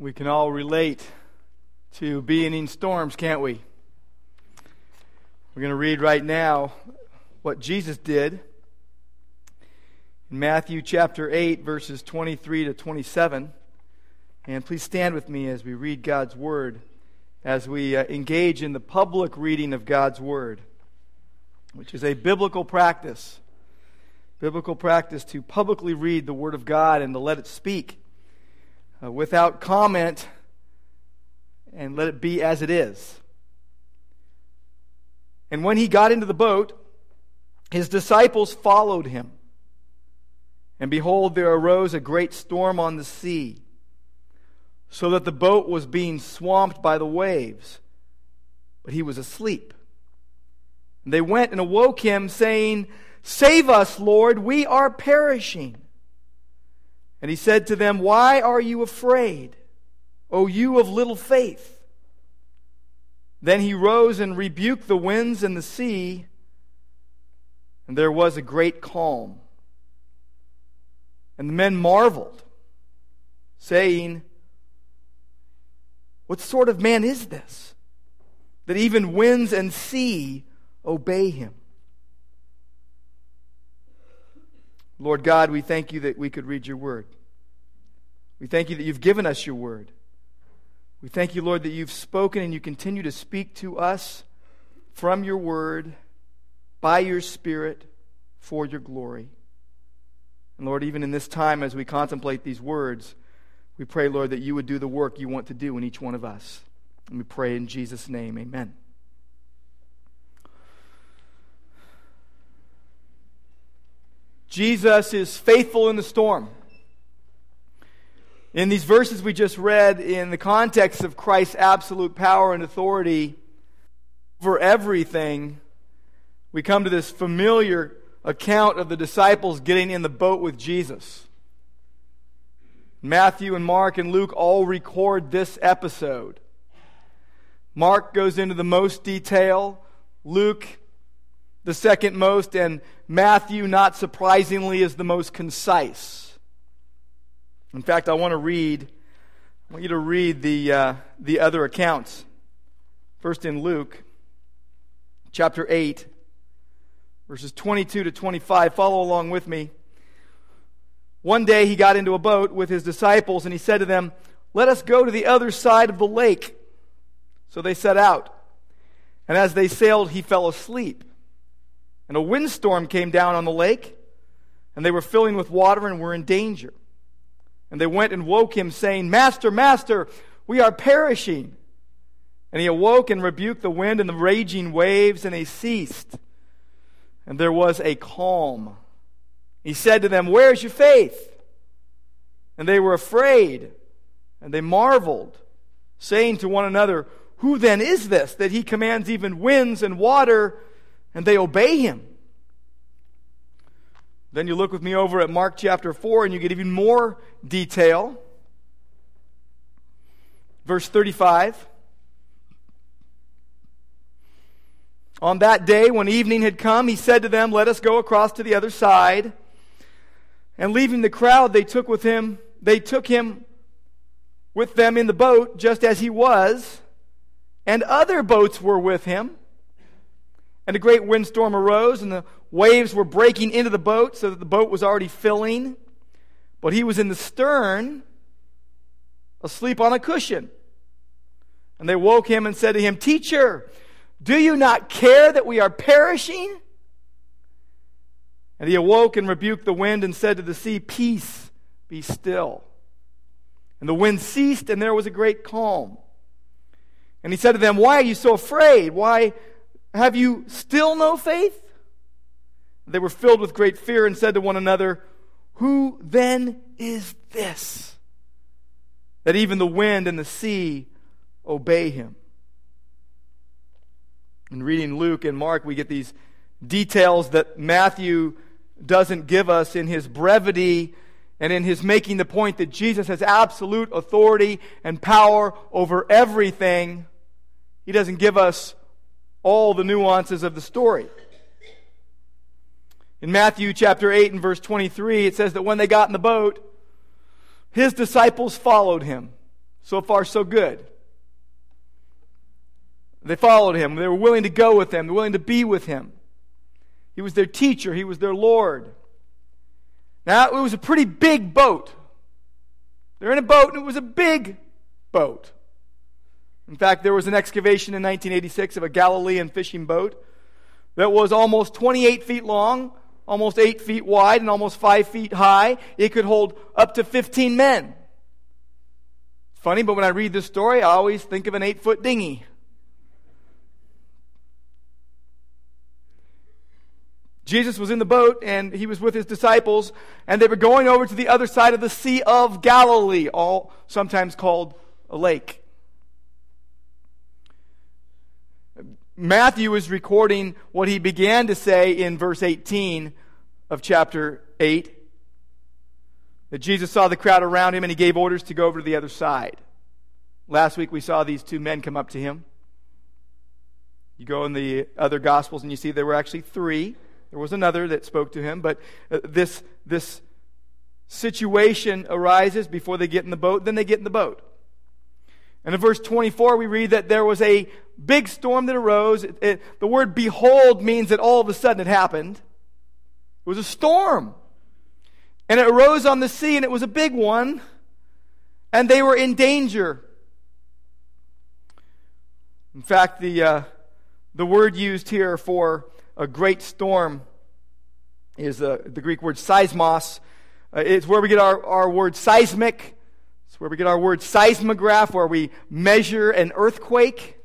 We can all relate to being in storms, can't we? We're going to read right now what Jesus did in Matthew chapter 8, verses 23 to 27. And please stand with me as we read God's Word, as we uh, engage in the public reading of God's Word, which is a biblical practice. Biblical practice to publicly read the Word of God and to let it speak uh, without comment and let it be as it is. And when he got into the boat, his disciples followed him. And behold, there arose a great storm on the sea, so that the boat was being swamped by the waves. But he was asleep. And they went and awoke him, saying, Save us, Lord, we are perishing. And he said to them, Why are you afraid, O you of little faith? Then he rose and rebuked the winds and the sea, and there was a great calm. And the men marveled, saying, What sort of man is this, that even winds and sea obey him? Lord God, we thank you that we could read your word. We thank you that you've given us your word. We thank you, Lord, that you've spoken and you continue to speak to us from your word, by your spirit, for your glory. And Lord, even in this time as we contemplate these words, we pray, Lord, that you would do the work you want to do in each one of us. And we pray in Jesus' name, amen. Jesus is faithful in the storm. In these verses we just read, in the context of Christ's absolute power and authority over everything, we come to this familiar account of the disciples getting in the boat with Jesus. Matthew and Mark and Luke all record this episode. Mark goes into the most detail, Luke the second most, and Matthew, not surprisingly, is the most concise. In fact, I want to read, I want you to read the, uh, the other accounts. First in Luke, chapter 8, verses 22 to 25. Follow along with me. One day he got into a boat with his disciples and he said to them, Let us go to the other side of the lake. So they set out. And as they sailed, he fell asleep. And a windstorm came down on the lake, and they were filling with water and were in danger. And they went and woke him, saying, Master, Master, we are perishing. And he awoke and rebuked the wind and the raging waves, and they ceased. And there was a calm. He said to them, Where is your faith? And they were afraid, and they marveled, saying to one another, Who then is this that he commands even winds and water? And they obey him. Then you look with me over at Mark chapter 4 and you get even more detail. Verse 35. On that day, when evening had come, he said to them, Let us go across to the other side. And leaving the crowd, they took with him, they took him with them in the boat, just as he was, and other boats were with him. And a great windstorm arose, and the waves were breaking into the boat, so that the boat was already filling. But he was in the stern, asleep on a cushion. And they woke him and said to him, Teacher, do you not care that we are perishing? And he awoke and rebuked the wind and said to the sea, Peace, be still. And the wind ceased, and there was a great calm. And he said to them, Why are you so afraid? Why have you still no faith? They were filled with great fear and said to one another, Who then is this? That even the wind and the sea obey him. In reading Luke and Mark, we get these details that Matthew doesn't give us in his brevity and in his making the point that Jesus has absolute authority and power over everything. He doesn't give us all the nuances of the story. In Matthew chapter 8 and verse 23, it says that when they got in the boat, his disciples followed him. So far, so good. They followed him. They were willing to go with him. They were willing to be with him. He was their teacher. He was their Lord. Now, it was a pretty big boat. They're in a boat, and it was a big boat. In fact, there was an excavation in 1986 of a Galilean fishing boat that was almost 28 feet long, almost 8 feet wide, and almost 5 feet high. It could hold up to 15 men. Funny, but when I read this story, I always think of an 8 foot dinghy. Jesus was in the boat and he was with his disciples, and they were going over to the other side of the Sea of Galilee, all sometimes called a lake. Matthew is recording what he began to say in verse 18 of chapter 8 that Jesus saw the crowd around him and he gave orders to go over to the other side. Last week we saw these two men come up to him. You go in the other gospels and you see there were actually three. There was another that spoke to him, but uh, this this situation arises before they get in the boat, then they get in the boat. And in verse 24, we read that there was a big storm that arose. It, it, the word behold means that all of a sudden it happened. It was a storm. And it arose on the sea, and it was a big one. And they were in danger. In fact, the, uh, the word used here for a great storm is uh, the Greek word seismos. Uh, it's where we get our, our word seismic it's where we get our word seismograph, where we measure an earthquake.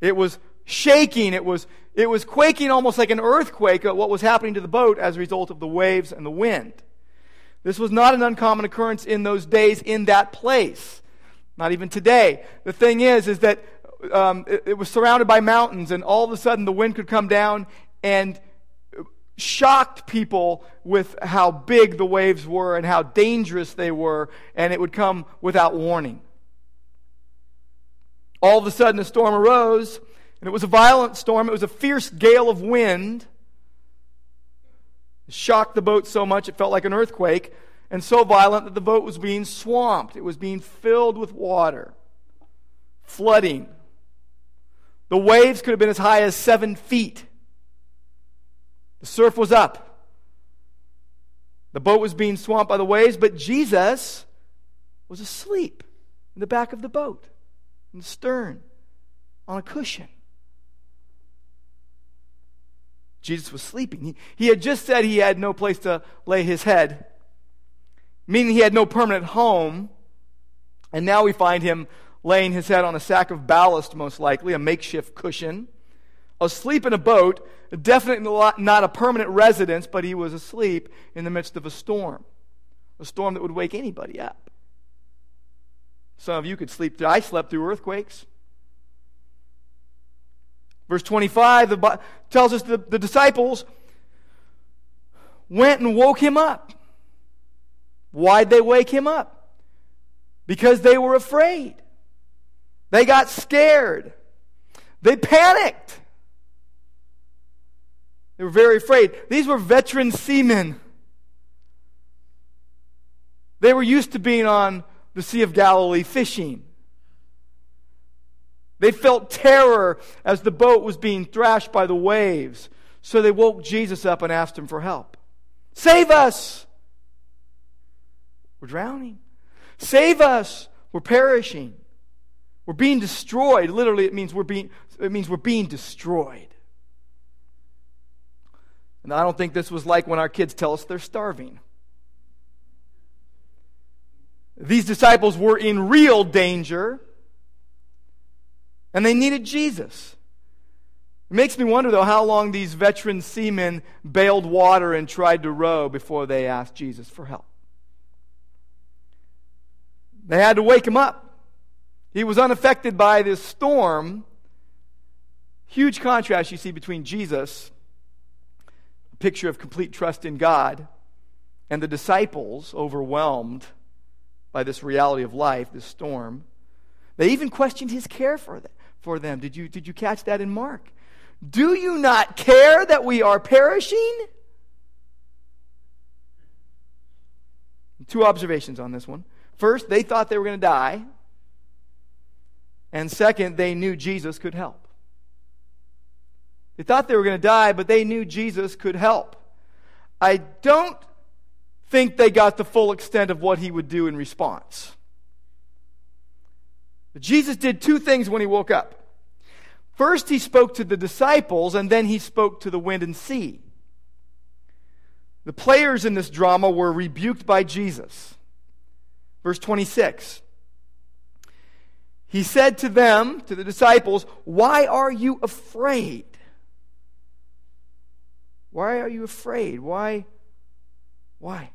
It was shaking, it was, it was quaking almost like an earthquake at what was happening to the boat as a result of the waves and the wind. This was not an uncommon occurrence in those days in that place. Not even today. The thing is, is that um, it, it was surrounded by mountains, and all of a sudden the wind could come down and shocked people with how big the waves were and how dangerous they were, and it would come without warning. All of a sudden, a storm arose, and it was a violent storm. It was a fierce gale of wind. It shocked the boat so much it felt like an earthquake, and so violent that the boat was being swamped. It was being filled with water, flooding. The waves could have been as high as seven feet. The surf was up. The boat was being swamped by the waves, but Jesus was asleep in the back of the boat, in the stern, on a cushion. Jesus was sleeping. He, he had just said he had no place to lay his head, meaning he had no permanent home. And now we find him laying his head on a sack of ballast, most likely, a makeshift cushion asleep in a boat, definitely not a permanent residence, but he was asleep in the midst of a storm. A storm that would wake anybody up. Some of you could sleep through. I slept through earthquakes. Verse 25 the, tells us the, the disciples went and woke him up. Why'd they wake him up? Because they were afraid. They got scared. They panicked. They were very afraid. These were veteran seamen. They were used to being on the Sea of Galilee fishing. They felt terror as the boat was being thrashed by the waves. So they woke Jesus up and asked him for help. Save us! We're drowning. Save us! We're perishing. We're being destroyed. Literally, it means we're being, it means we're being destroyed. And I don't think this was like when our kids tell us they're starving. These disciples were in real danger, and they needed Jesus. It makes me wonder, though, how long these veteran seamen bailed water and tried to row before they asked Jesus for help. They had to wake him up. He was unaffected by this storm. Huge contrast you see between Jesus picture of complete trust in God, and the disciples, overwhelmed by this reality of life, this storm, they even questioned his care for them. For them. Did, you, did you catch that in Mark? Do you not care that we are perishing? Two observations on this one. First, they thought they were going to die. And second, they knew Jesus could help. They thought they were going to die, but they knew Jesus could help. I don't think they got the full extent of what he would do in response. But Jesus did two things when he woke up. First, he spoke to the disciples, and then he spoke to the wind and sea. The players in this drama were rebuked by Jesus. Verse 26. He said to them, to the disciples, Why are you afraid? Why are you afraid? Why? Why?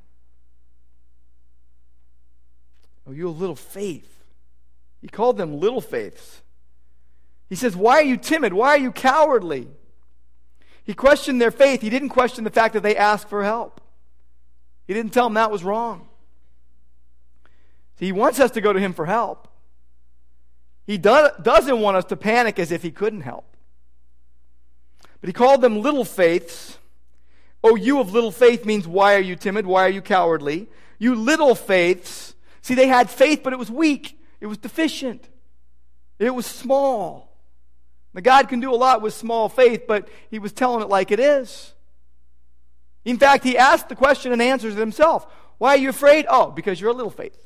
Oh, you little faith. He called them little faiths. He says, Why are you timid? Why are you cowardly? He questioned their faith. He didn't question the fact that they asked for help. He didn't tell them that was wrong. He wants us to go to him for help. He do- doesn't want us to panic as if he couldn't help. But he called them little faiths Oh, you of little faith means why are you timid? Why are you cowardly? You little faiths. See, they had faith, but it was weak. It was deficient. It was small. Now, God can do a lot with small faith, but he was telling it like it is. In fact, he asked the question and answers it himself. Why are you afraid? Oh, because you're a little faith.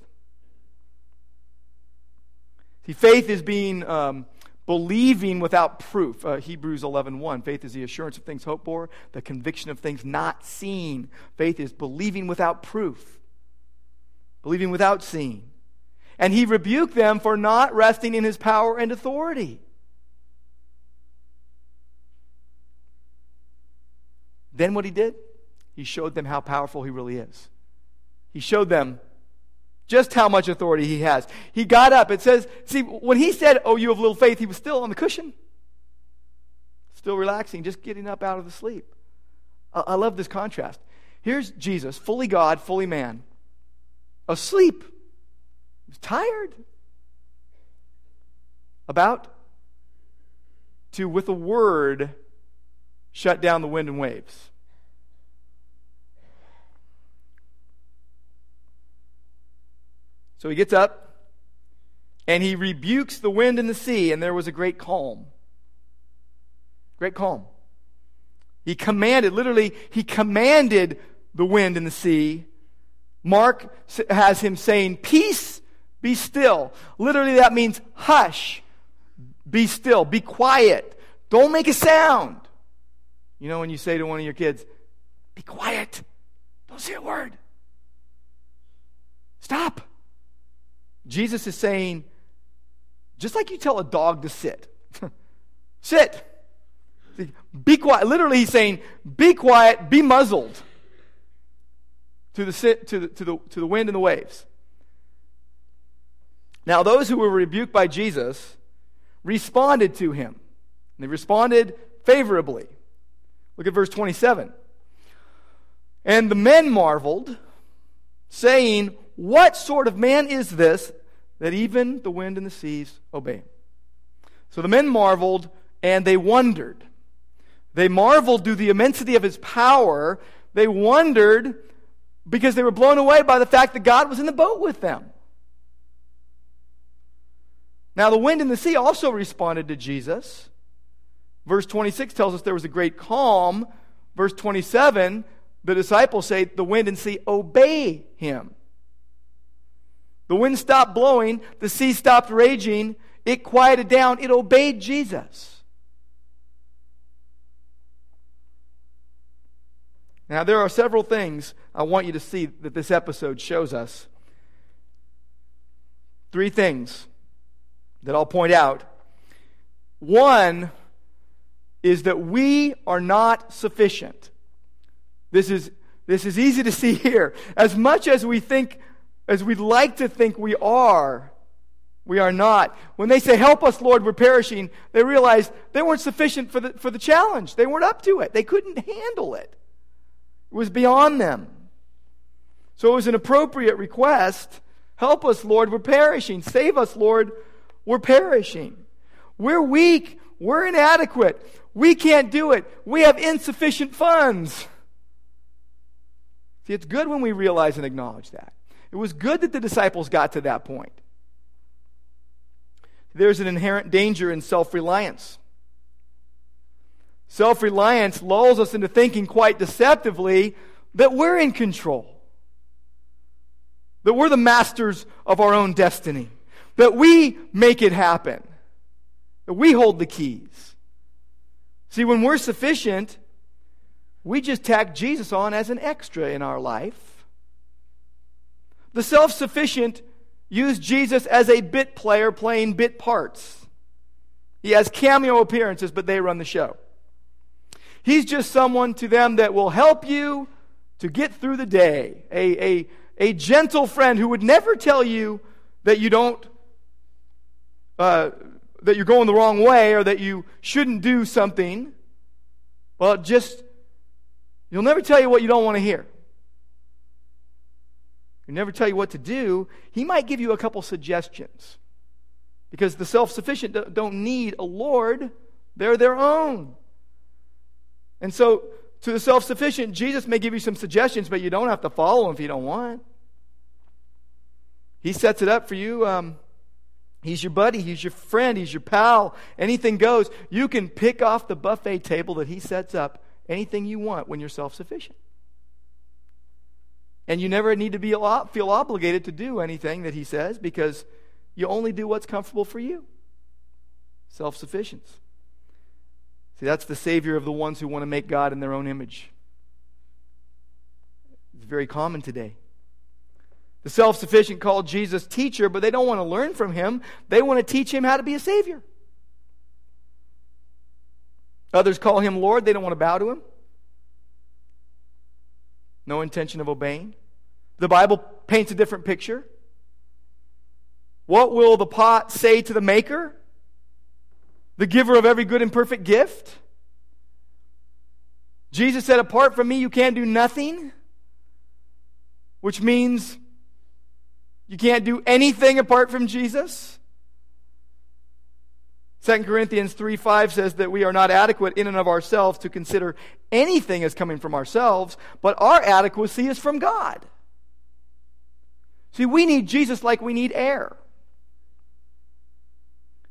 See, faith is being um, believing without proof. Uh, hebrews 11 1 faith is the assurance of things hoped for the conviction of things not seen. Faith is believing without proof. Believing without seeing. And he rebuked them for not resting in his power and authority. Then what he did? He showed them how powerful he really is. He showed them just how much authority he has. He got up. It says, see, when he said, Oh, you have little faith, he was still on the cushion, still relaxing, just getting up out of the sleep. I, I love this contrast. Here's Jesus, fully God, fully man, asleep. Tired. About to, with a word, shut down the wind and waves. So he gets up and he rebukes the wind and the sea, and there was a great calm. Great calm. He commanded, literally, he commanded the wind and the sea. Mark has him saying, Peace, be still. Literally, that means hush, be still, be quiet, don't make a sound. You know, when you say to one of your kids, Be quiet, don't say a word, stop. Jesus is saying, just like you tell a dog to sit, sit. Be quiet. Literally, he's saying, be quiet, be muzzled to the, sit, to the, to the, to the wind and the waves. Now, those who were rebuked by Jesus responded to him. They responded favorably. Look at verse 27. And the men marveled, saying, what sort of man is this that even the wind and the seas obey him? So the men marveled and they wondered. They marveled through the immensity of his power. They wondered because they were blown away by the fact that God was in the boat with them. Now, the wind and the sea also responded to Jesus. Verse 26 tells us there was a great calm. Verse 27, the disciples say, The wind and sea obey him. The wind stopped blowing, the sea stopped raging, it quieted down, it obeyed Jesus. Now, there are several things I want you to see that this episode shows us. Three things that I'll point out. One is that we are not sufficient. This is, this is easy to see here. As much as we think as we'd like to think we are, we are not. When they say, Help us, Lord, we're perishing, they realize they weren't sufficient for the, for the challenge. They weren't up to it, they couldn't handle it. It was beyond them. So it was an appropriate request. Help us, Lord, we're perishing. Save us, Lord, we're perishing. We're weak. We're inadequate. We can't do it. We have insufficient funds. See, it's good when we realize and acknowledge that. It was good that the disciples got to that point. There's an inherent danger in self reliance. Self reliance lulls us into thinking quite deceptively that we're in control, that we're the masters of our own destiny, that we make it happen, that we hold the keys. See, when we're sufficient, we just tack Jesus on as an extra in our life. The self sufficient use Jesus as a bit player playing bit parts. He has cameo appearances, but they run the show. He's just someone to them that will help you to get through the day. A, a, a gentle friend who would never tell you that you don't, uh, that you're going the wrong way or that you shouldn't do something. Well, just, he'll never tell you what you don't want to hear. He'll never tell you what to do. He might give you a couple suggestions. Because the self sufficient don't need a Lord, they're their own. And so, to the self sufficient, Jesus may give you some suggestions, but you don't have to follow them if you don't want. He sets it up for you. Um, he's your buddy, he's your friend, he's your pal. Anything goes. You can pick off the buffet table that he sets up anything you want when you're self sufficient. And you never need to be, feel obligated to do anything that he says because you only do what's comfortable for you. Self sufficiency. See, that's the savior of the ones who want to make God in their own image. It's very common today. The self sufficient call Jesus teacher, but they don't want to learn from him. They want to teach him how to be a savior. Others call him Lord, they don't want to bow to him no intention of obeying. The Bible paints a different picture. What will the pot say to the maker? The giver of every good and perfect gift? Jesus said, Apart from me, you can't do nothing, which means you can't do anything apart from Jesus. 2 Corinthians 3 5 says that we are not adequate in and of ourselves to consider anything as coming from ourselves, but our adequacy is from God. See, we need Jesus like we need air.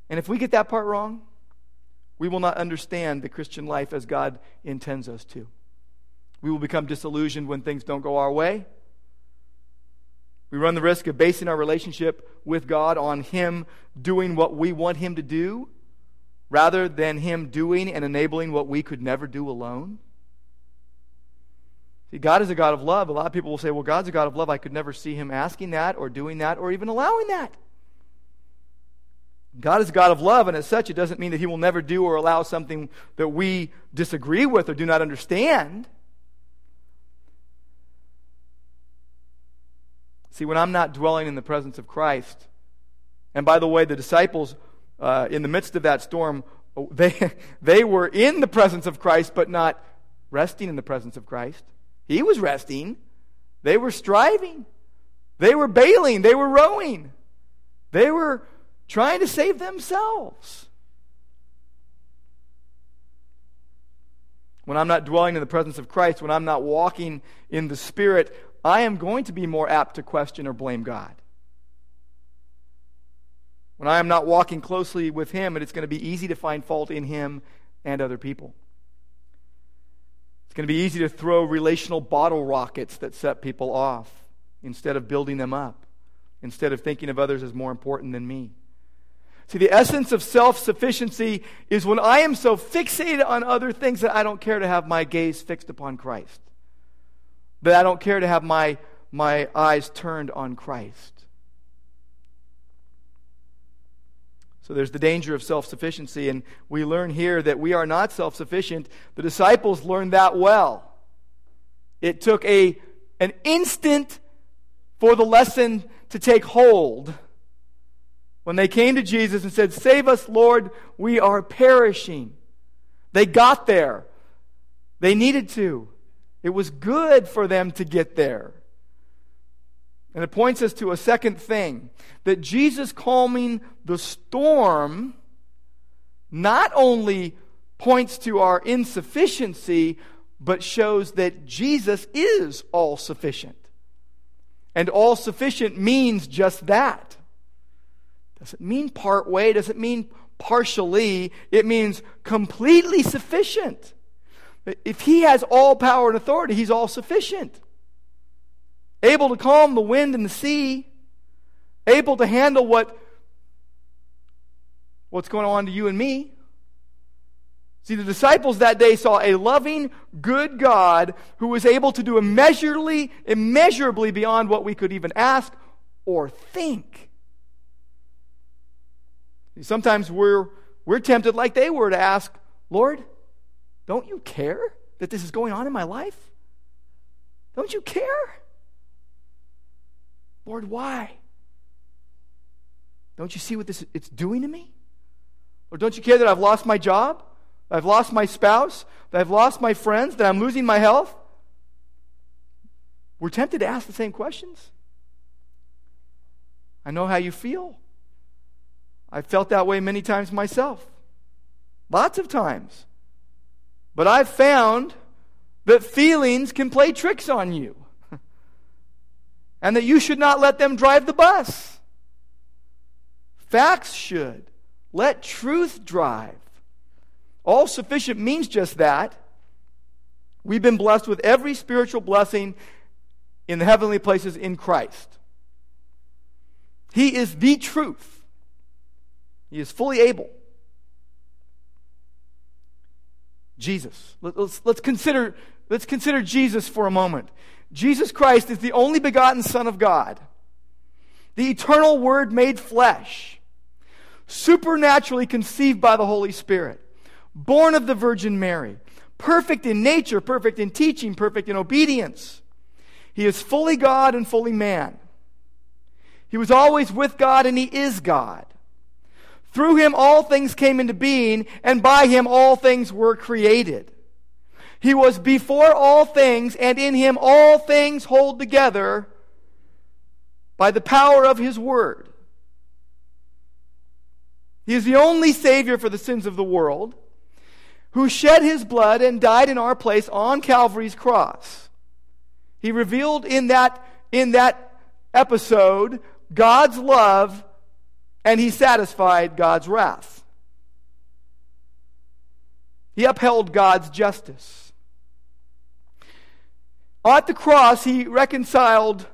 And if we get that part wrong, we will not understand the Christian life as God intends us to. We will become disillusioned when things don't go our way. We run the risk of basing our relationship with God on Him doing what we want Him to do rather than Him doing and enabling what we could never do alone? See, God is a God of love. A lot of people will say, well, God's a God of love. I could never see Him asking that or doing that or even allowing that. God is a God of love, and as such, it doesn't mean that He will never do or allow something that we disagree with or do not understand. See, when I'm not dwelling in the presence of Christ, and by the way, the disciples uh, in the midst of that storm, they, they were in the presence of Christ, but not resting in the presence of Christ. He was resting. They were striving. They were bailing. They were rowing. They were trying to save themselves. When I'm not dwelling in the presence of Christ, when I'm not walking in the Spirit, I am going to be more apt to question or blame God when I am not walking closely with Him, it's going to be easy to find fault in Him and other people. It's going to be easy to throw relational bottle rockets that set people off instead of building them up, instead of thinking of others as more important than me. See, the essence of self sufficiency is when I am so fixated on other things that I don't care to have my gaze fixed upon Christ, that I don't care to have my, my eyes turned on Christ. So there's the danger of self sufficiency, and we learn here that we are not self sufficient. The disciples learned that well. It took a, an instant for the lesson to take hold. When they came to Jesus and said, Save us, Lord, we are perishing. They got there. They needed to. It was good for them to get there. And it points us to a second thing that Jesus calming the storm not only points to our insufficiency, but shows that Jesus is all sufficient. And all sufficient means just that. Does it mean part way? Does it mean partially? It means completely sufficient. If he has all power and authority, he's all sufficient. Able to calm the wind and the sea, able to handle what, what's going on to you and me. See, the disciples that day saw a loving, good God who was able to do immeasurably, immeasurably beyond what we could even ask or think. Sometimes we're, we're tempted, like they were, to ask, Lord, don't you care that this is going on in my life? Don't you care? Lord, why? Don't you see what this it's doing to me? Or don't you care that I've lost my job? I've lost my spouse? That I've lost my friends? That I'm losing my health? We're tempted to ask the same questions. I know how you feel. I've felt that way many times myself. Lots of times. But I've found that feelings can play tricks on you. And that you should not let them drive the bus. Facts should. Let truth drive. All sufficient means just that. We've been blessed with every spiritual blessing in the heavenly places in Christ. He is the truth. He is fully able. Jesus. Let's, let's, consider, let's consider Jesus for a moment. Jesus Christ is the only begotten Son of God, the eternal Word made flesh, supernaturally conceived by the Holy Spirit, born of the Virgin Mary, perfect in nature, perfect in teaching, perfect in obedience. He is fully God and fully man. He was always with God and he is God. Through him all things came into being, and by him all things were created. He was before all things, and in him all things hold together by the power of his word. He is the only Savior for the sins of the world, who shed his blood and died in our place on Calvary's cross. He revealed in that, in that episode God's love and he satisfied God's wrath. He upheld God's justice. At the cross, he reconciled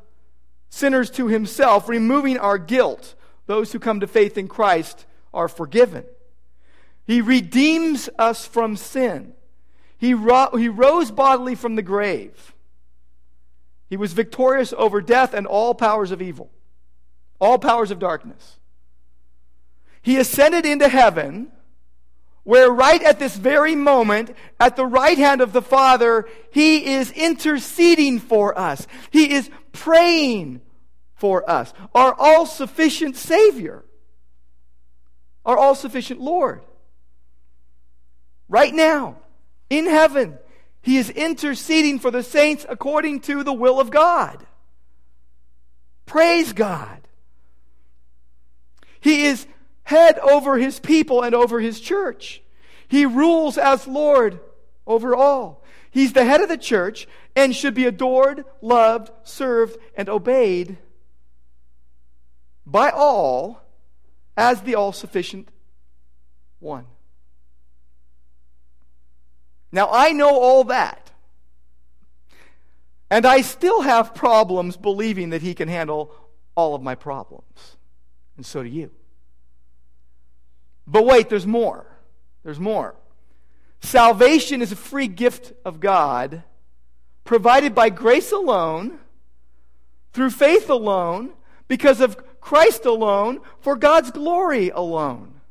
sinners to himself, removing our guilt. Those who come to faith in Christ are forgiven. He redeems us from sin. He, ro- he rose bodily from the grave. He was victorious over death and all powers of evil, all powers of darkness. He ascended into heaven, where right at this very moment, at the right hand of the Father, He is interceding for us. He is praying for us. Our all sufficient Savior, our all sufficient Lord. Right now, in heaven, He is interceding for the saints according to the will of God. Praise God. He is head over his people and over his church. He rules as Lord over all. He's the head of the church and should be adored, loved, served, and obeyed by all as the all sufficient one. Now, I know all that. And I still have problems believing that he can handle all of my problems. And so do you. But wait, there's more. There's more. Salvation is a free gift of God, provided by grace alone, through faith alone, because of Christ alone, for God's glory alone.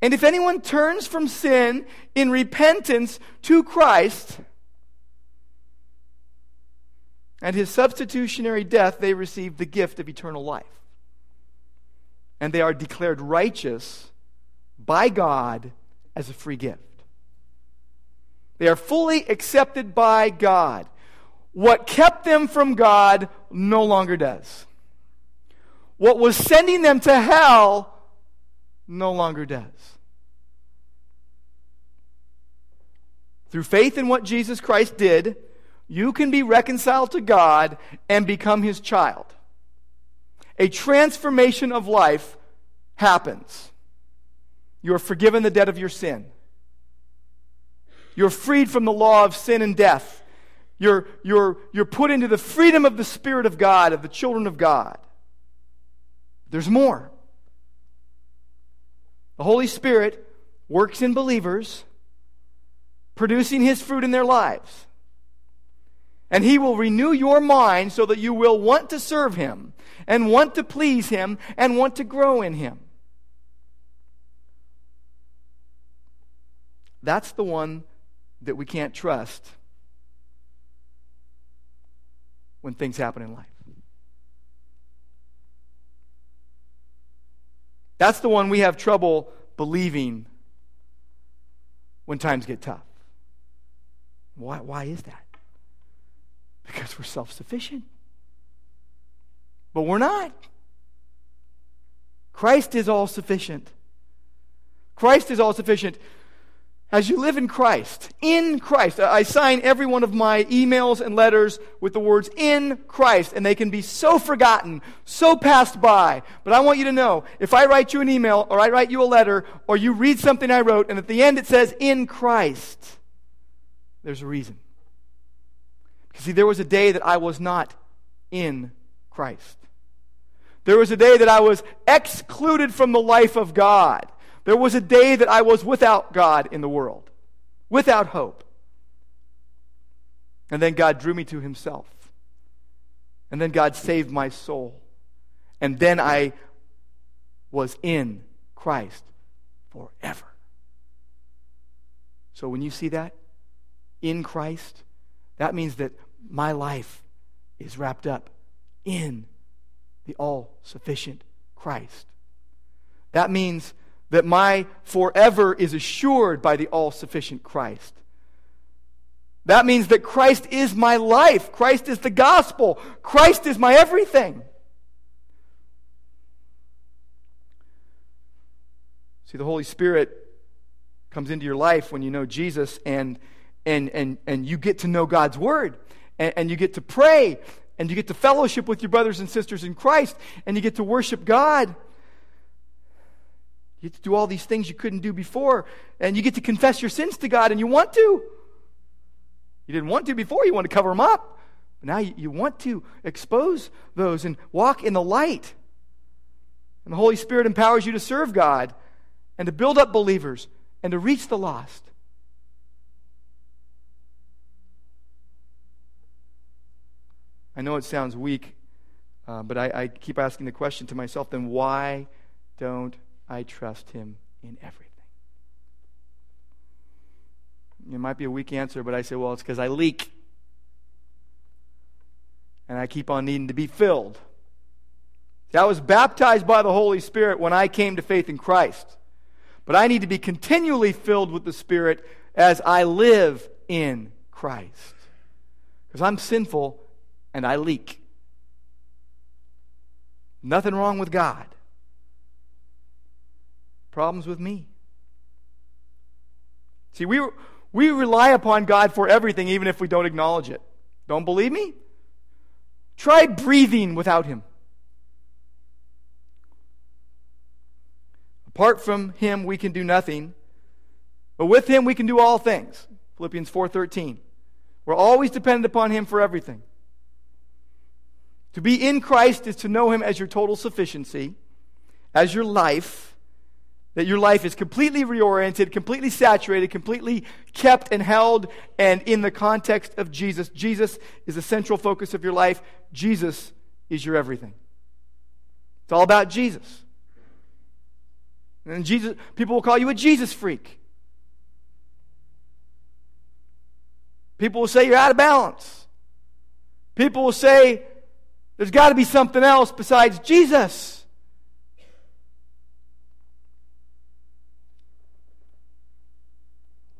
And if anyone turns from sin in repentance to Christ and his substitutionary death, they receive the gift of eternal life and they are declared righteous by God as a free gift. They are fully accepted by God. What kept them from God no longer does. What was sending them to hell no longer does. Through faith in what Jesus Christ did, you can be reconciled to God and become his child. A transformation of life happens. You are forgiven the debt of your sin. You're freed from the law of sin and death. You're, you're, you're put into the freedom of the Spirit of God, of the children of God. There's more. The Holy Spirit works in believers, producing His fruit in their lives. And He will renew your mind so that you will want to serve Him and want to please Him and want to grow in Him. That's the one that we can't trust when things happen in life. That's the one we have trouble believing when times get tough. Why, why is that? Because we're self sufficient. But we're not. Christ is all sufficient. Christ is all sufficient as you live in Christ, in Christ. I sign every one of my emails and letters with the words in Christ, and they can be so forgotten, so passed by. But I want you to know if I write you an email, or I write you a letter, or you read something I wrote, and at the end it says in Christ, there's a reason. Because, see, there was a day that I was not in Christ. There was a day that I was excluded from the life of God. There was a day that I was without God in the world, without hope. And then God drew me to Himself. And then God saved my soul. And then I was in Christ forever. So when you see that, in Christ, that means that my life is wrapped up in the all sufficient Christ. That means that my forever is assured by the all sufficient Christ. That means that Christ is my life. Christ is the gospel. Christ is my everything. See, the Holy Spirit comes into your life when you know Jesus and, and, and, and you get to know God's Word and, and you get to pray and you get to fellowship with your brothers and sisters in Christ and you get to worship God you get to do all these things you couldn't do before, and you get to confess your sins to God, and you want to. You didn't want to before, you want to cover them up. But now you, you want to expose those and walk in the light. And the Holy Spirit empowers you to serve God and to build up believers and to reach the lost. I know it sounds weak, uh, but I, I keep asking the question to myself then why don't I trust him in everything. It might be a weak answer, but I say, well, it's because I leak. And I keep on needing to be filled. See, I was baptized by the Holy Spirit when I came to faith in Christ. But I need to be continually filled with the Spirit as I live in Christ. Because I'm sinful and I leak. Nothing wrong with God problems with me. See, we, we rely upon God for everything, even if we don't acknowledge it. Don't believe me? Try breathing without Him. Apart from Him, we can do nothing, but with Him, we can do all things. Philippians 4:13. We're always dependent upon Him for everything. To be in Christ is to know Him as your total sufficiency, as your life, that your life is completely reoriented, completely saturated, completely kept and held, and in the context of Jesus. Jesus is the central focus of your life. Jesus is your everything. It's all about Jesus. And Jesus, people will call you a Jesus freak. People will say you're out of balance. People will say there's got to be something else besides Jesus.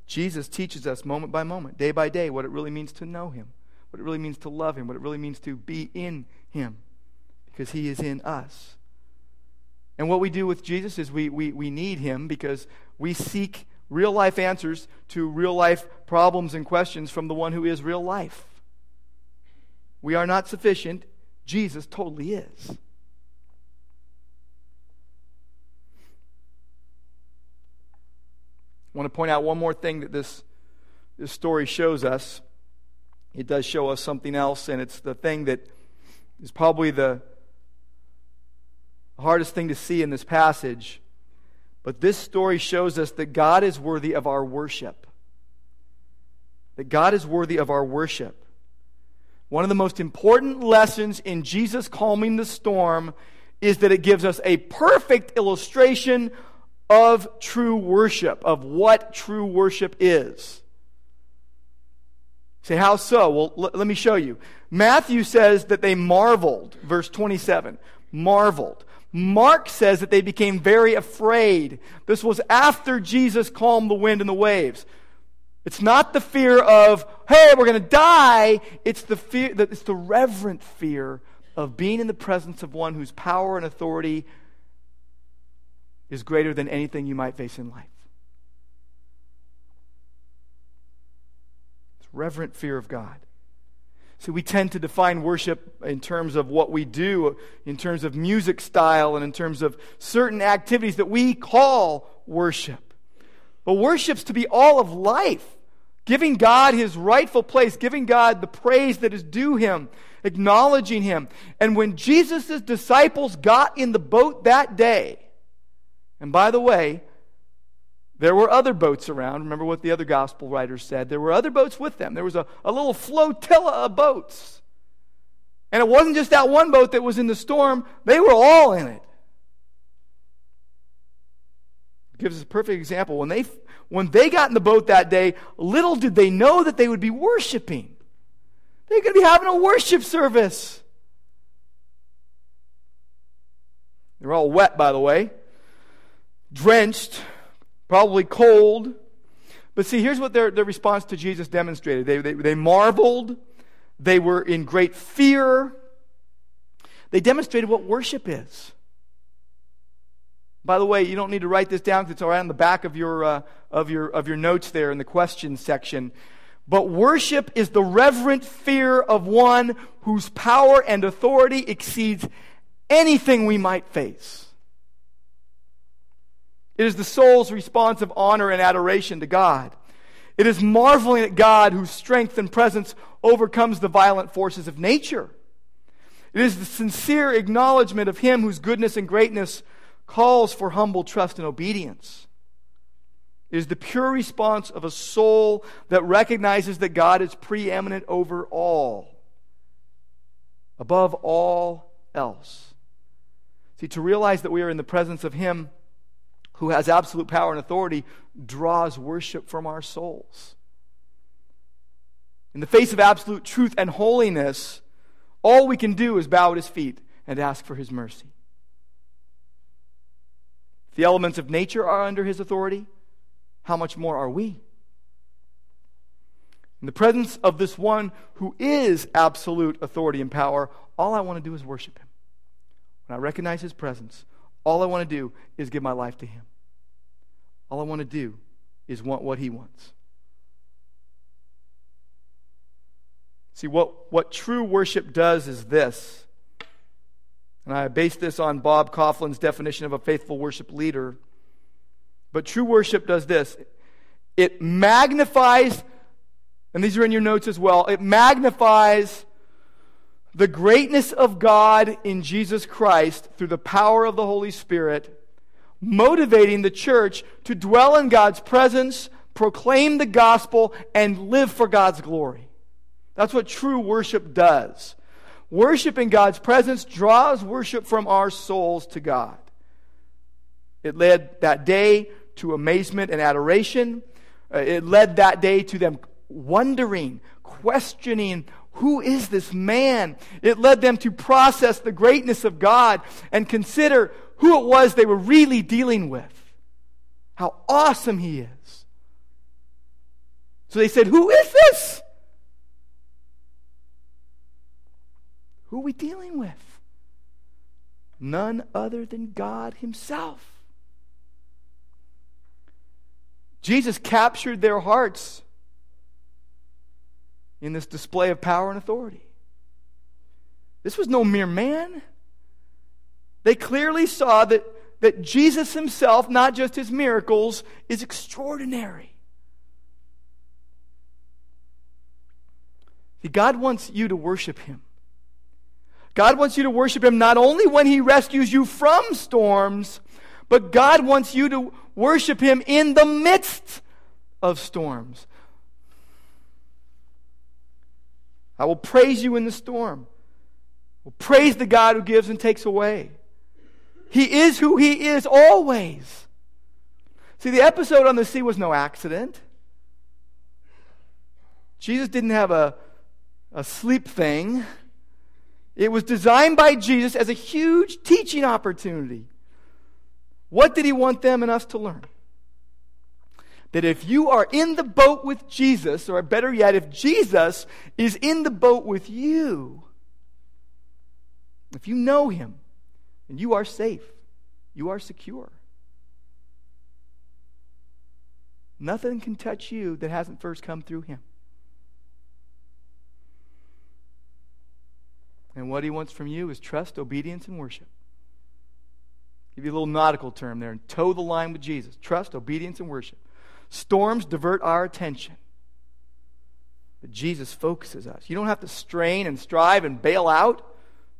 Jesus teaches us moment by moment, day by day, what it really means to know Him, what it really means to love Him, what it really means to be in Him, because He is in us. And what we do with Jesus is we, we, we need Him because we seek real life answers to real life problems and questions from the one who is real life. We are not sufficient. Jesus totally is. I want to point out one more thing that this, this story shows us. It does show us something else, and it's the thing that is probably the hardest thing to see in this passage. But this story shows us that God is worthy of our worship. That God is worthy of our worship. One of the most important lessons in Jesus calming the storm is that it gives us a perfect illustration of true worship, of what true worship is. Say, how so? Well, l- let me show you. Matthew says that they marveled, verse 27. Marveled. Mark says that they became very afraid. This was after Jesus calmed the wind and the waves. It's not the fear of, hey, we're going to die. It's the fear, it's the reverent fear of being in the presence of one whose power and authority is greater than anything you might face in life. It's reverent fear of God. See, we tend to define worship in terms of what we do, in terms of music style, and in terms of certain activities that we call worship. But worship's to be all of life. Giving God his rightful place, giving God the praise that is due him, acknowledging him. And when Jesus' disciples got in the boat that day, and by the way, there were other boats around. Remember what the other gospel writers said. There were other boats with them. There was a, a little flotilla of boats. And it wasn't just that one boat that was in the storm, they were all in it. it gives us a perfect example. When they when they got in the boat that day, little did they know that they would be worshiping. They're going to be having a worship service. They're all wet, by the way, drenched, probably cold. But see, here's what their, their response to Jesus demonstrated they, they, they marveled, they were in great fear. They demonstrated what worship is. By the way, you don't need to write this down because it's right on the back of your, uh, of, your, of your notes there in the questions section. But worship is the reverent fear of one whose power and authority exceeds anything we might face. It is the soul's response of honor and adoration to God. It is marveling at God whose strength and presence overcomes the violent forces of nature. It is the sincere acknowledgement of Him whose goodness and greatness calls for humble trust and obedience. It is the pure response of a soul that recognizes that God is preeminent over all, above all else. See, to realize that we are in the presence of Him who has absolute power and authority draws worship from our souls. In the face of absolute truth and holiness, all we can do is bow at His feet and ask for His mercy the elements of nature are under his authority, how much more are we? In the presence of this one who is absolute authority and power, all I want to do is worship him. When I recognize his presence, all I want to do is give my life to him. All I want to do is want what he wants. See, what, what true worship does is this and I base this on Bob Kauflin's definition of a faithful worship leader. But true worship does this it magnifies, and these are in your notes as well, it magnifies the greatness of God in Jesus Christ through the power of the Holy Spirit, motivating the church to dwell in God's presence, proclaim the gospel, and live for God's glory. That's what true worship does. Worship in God's presence draws worship from our souls to God. It led that day to amazement and adoration. Uh, it led that day to them wondering, questioning, who is this man? It led them to process the greatness of God and consider who it was they were really dealing with. How awesome he is. So they said, Who is this? Who are we dealing with? None other than God Himself. Jesus captured their hearts in this display of power and authority. This was no mere man. They clearly saw that, that Jesus himself, not just his miracles, is extraordinary. God wants you to worship him. God wants you to worship him not only when he rescues you from storms, but God wants you to worship him in the midst of storms. I will praise you in the storm. I will praise the God who gives and takes away. He is who he is always. See, the episode on the sea was no accident. Jesus didn't have a, a sleep thing. It was designed by Jesus as a huge teaching opportunity. What did he want them and us to learn? That if you are in the boat with Jesus, or better yet, if Jesus is in the boat with you, if you know him, and you are safe, you are secure. Nothing can touch you that hasn't first come through him. And what he wants from you is trust, obedience, and worship. Give you a little nautical term there and toe the line with Jesus. Trust, obedience, and worship. Storms divert our attention. But Jesus focuses us. You don't have to strain and strive and bail out,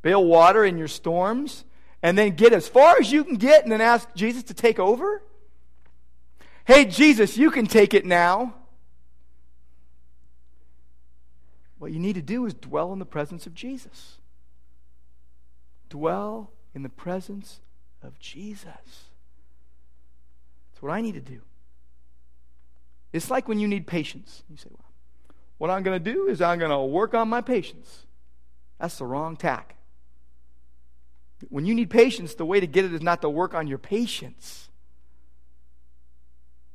bail water in your storms, and then get as far as you can get and then ask Jesus to take over. Hey, Jesus, you can take it now. What you need to do is dwell in the presence of Jesus. Dwell in the presence of Jesus. That's what I need to do. It's like when you need patience. You say, well, what I'm going to do is I'm going to work on my patience. That's the wrong tack. When you need patience, the way to get it is not to work on your patience.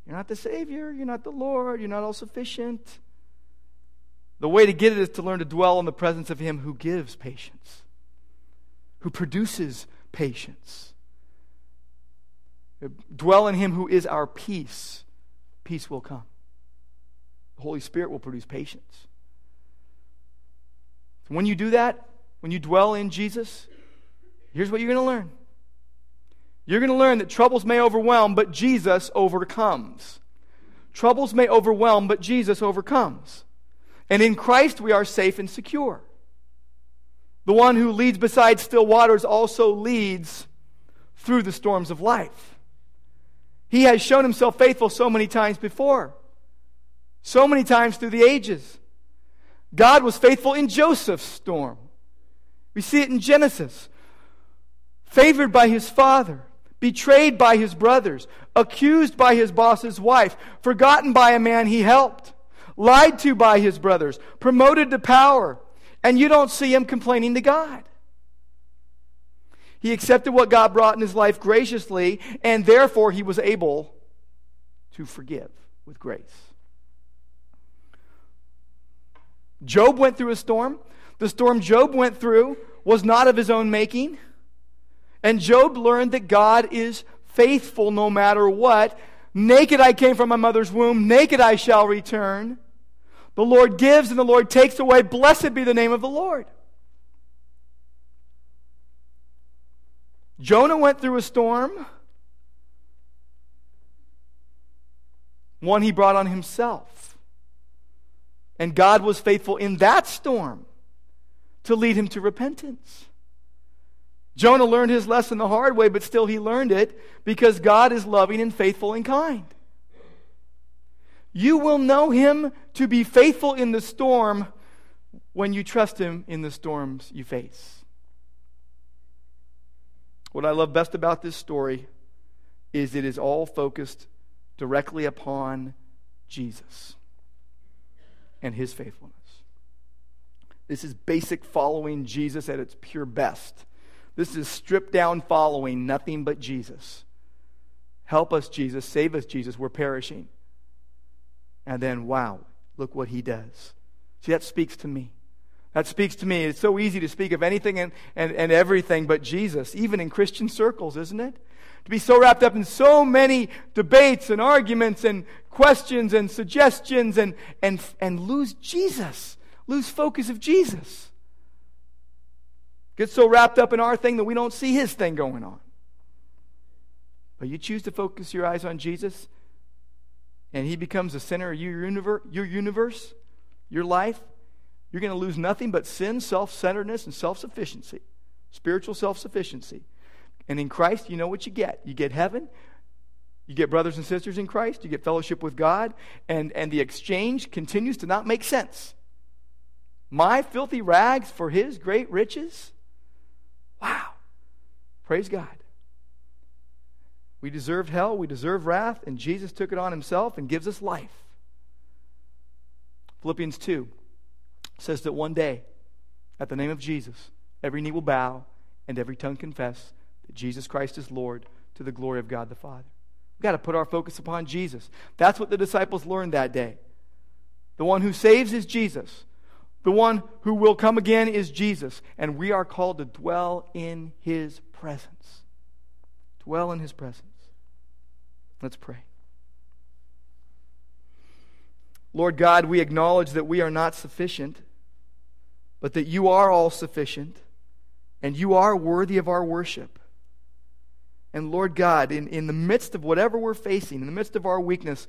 You're not the Savior. You're not the Lord. You're not all sufficient. The way to get it is to learn to dwell in the presence of Him who gives patience who produces patience. Dwell in him who is our peace. Peace will come. The Holy Spirit will produce patience. When you do that, when you dwell in Jesus, here's what you're going to learn. You're going to learn that troubles may overwhelm, but Jesus overcomes. Troubles may overwhelm, but Jesus overcomes. And in Christ we are safe and secure. The one who leads beside still waters also leads through the storms of life. He has shown himself faithful so many times before, so many times through the ages. God was faithful in Joseph's storm. We see it in Genesis. Favored by his father, betrayed by his brothers, accused by his boss's wife, forgotten by a man he helped, lied to by his brothers, promoted to power and you don't see him complaining to God. He accepted what God brought in his life graciously, and therefore he was able to forgive with grace. Job went through a storm. The storm Job went through was not of his own making. And Job learned that God is faithful no matter what. Naked I came from my mother's womb, naked I shall return. The Lord gives and the Lord takes away. Blessed be the name of the Lord. Jonah went through a storm, one he brought on himself. And God was faithful in that storm to lead him to repentance. Jonah learned his lesson the hard way, but still he learned it because God is loving and faithful and kind. You will know him to be faithful in the storm when you trust him in the storms you face. What I love best about this story is it is all focused directly upon Jesus and his faithfulness. This is basic following Jesus at its pure best. This is stripped down following nothing but Jesus. Help us, Jesus. Save us, Jesus. We're perishing. And then, wow, look what he does. See, that speaks to me. That speaks to me. It's so easy to speak of anything and, and, and everything but Jesus, even in Christian circles, isn't it? To be so wrapped up in so many debates and arguments and questions and suggestions and, and, and lose Jesus, lose focus of Jesus. Get so wrapped up in our thing that we don't see his thing going on. But you choose to focus your eyes on Jesus, and he becomes the center of your universe, your, universe, your life, you're going to lose nothing but sin, self centeredness, and self sufficiency, spiritual self sufficiency. And in Christ, you know what you get. You get heaven, you get brothers and sisters in Christ, you get fellowship with God, and, and the exchange continues to not make sense. My filthy rags for his great riches? Wow. Praise God. We deserved hell, we deserved wrath, and Jesus took it on himself and gives us life. Philippians 2 says that one day, at the name of Jesus, every knee will bow and every tongue confess that Jesus Christ is Lord to the glory of God the Father. We've got to put our focus upon Jesus. That's what the disciples learned that day. The one who saves is Jesus. The one who will come again is Jesus. And we are called to dwell in his presence. Dwell in his presence. Let's pray. Lord God, we acknowledge that we are not sufficient but that you are all sufficient and you are worthy of our worship. And Lord God, in, in the midst of whatever we're facing, in the midst of our weakness,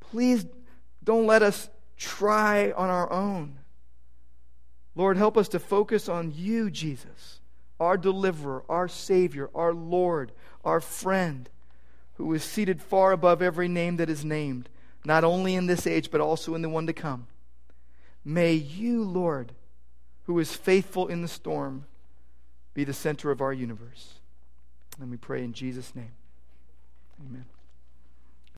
please don't let us try on our own. Lord, help us to focus on you, Jesus, our deliverer, our Savior, our Lord, our friend, who is seated far above every name that is named, not only in this age, but also in the one to come. May you, Lord, who is faithful in the storm, be the center of our universe. Let me pray in Jesus' name. Amen.